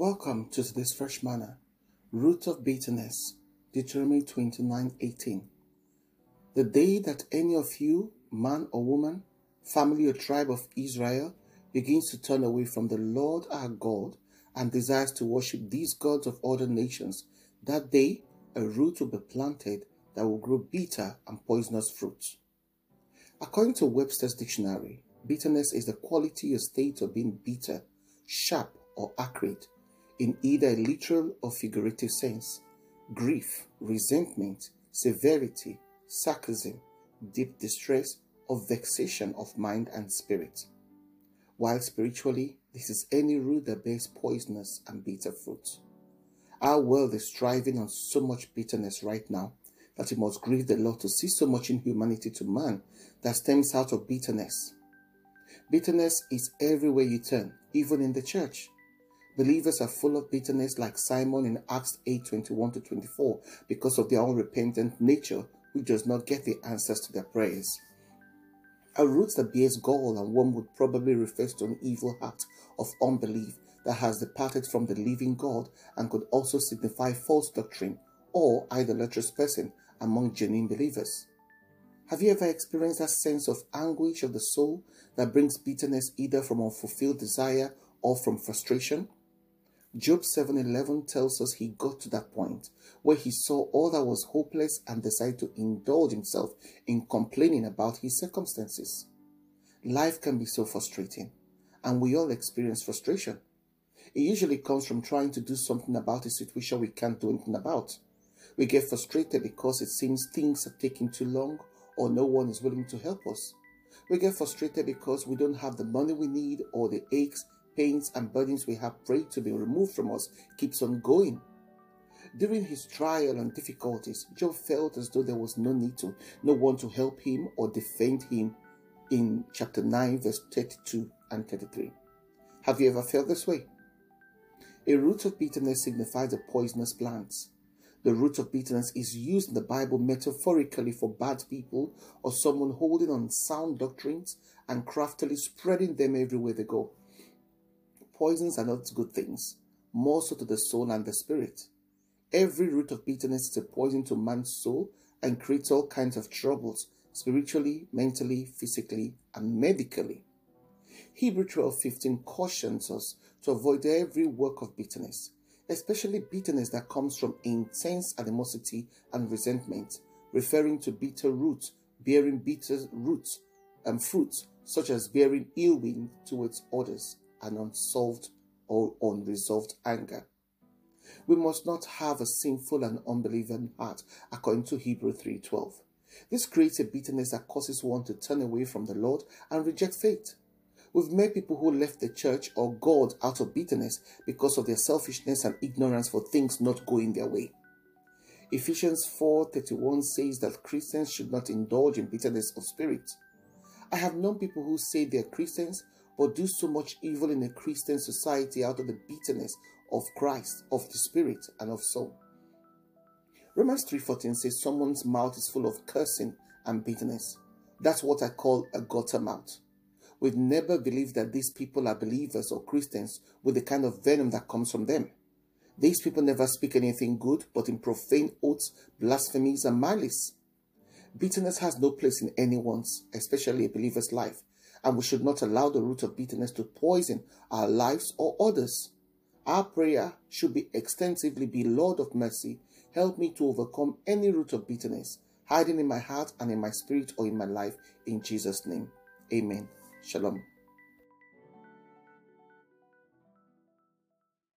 Welcome to this fresh manna. Root of bitterness. Deuteronomy 29:18. The day that any of you, man or woman, family or tribe of Israel, begins to turn away from the Lord our God and desires to worship these gods of other nations, that day a root will be planted that will grow bitter and poisonous fruit. According to Webster's dictionary, bitterness is the quality or state of being bitter, sharp, or acrid in either a literal or figurative sense. Grief, resentment, severity, sarcasm, deep distress, or vexation of mind and spirit. While spiritually, this is any root that bears poisonous and bitter fruit. Our world is thriving on so much bitterness right now that it must grieve the Lord to see so much inhumanity to man that stems out of bitterness. Bitterness is everywhere you turn, even in the church. Believers are full of bitterness like Simon in Acts 8 21 to 24 because of their unrepentant nature, who does not get the answers to their prayers. A root that bears gall and worm would probably refer to an evil heart of unbelief that has departed from the living God and could also signify false doctrine or idolatrous person among genuine believers. Have you ever experienced that sense of anguish of the soul that brings bitterness either from unfulfilled desire or from frustration? Job 7:11 tells us he got to that point where he saw all that was hopeless and decided to indulge himself in complaining about his circumstances. Life can be so frustrating, and we all experience frustration. It usually comes from trying to do something about a situation we can't do anything about. We get frustrated because it seems things are taking too long or no one is willing to help us. We get frustrated because we don't have the money we need or the aches pains and burdens we have prayed to be removed from us keeps on going. During his trial and difficulties, Job felt as though there was no need to, no one to help him or defend him in chapter 9, verse 32 and 33. Have you ever felt this way? A root of bitterness signifies a poisonous plant. The root of bitterness is used in the Bible metaphorically for bad people or someone holding on sound doctrines and craftily spreading them everywhere they go. Poisons are not good things, more so to the soul and the spirit. Every root of bitterness is a poison to man's soul and creates all kinds of troubles spiritually, mentally, physically, and medically. Hebrew 12:15 cautions us to avoid every work of bitterness, especially bitterness that comes from intense animosity and resentment, referring to bitter roots bearing bitter roots and fruits, such as bearing ill will towards others and unsolved or unresolved anger. We must not have a sinful and unbelieving heart, according to Hebrew 3:12. This creates a bitterness that causes one to turn away from the Lord and reject faith. We've met people who left the church or God out of bitterness because of their selfishness and ignorance for things not going their way. Ephesians 4:31 says that Christians should not indulge in bitterness of spirit. I have known people who say they're Christians but do so much evil in a Christian society out of the bitterness of Christ, of the spirit, and of soul. Romans 3:14 says someone's mouth is full of cursing and bitterness. That's what I call a gutter mouth. We'd never believe that these people are believers or Christians with the kind of venom that comes from them. These people never speak anything good, but in profane oaths, blasphemies, and malice. Bitterness has no place in anyone's, especially a believer's life, and we should not allow the root of bitterness to poison our lives or others. Our prayer should be extensively be Lord of mercy, help me to overcome any root of bitterness hiding in my heart and in my spirit or in my life in Jesus' name. Amen. Shalom.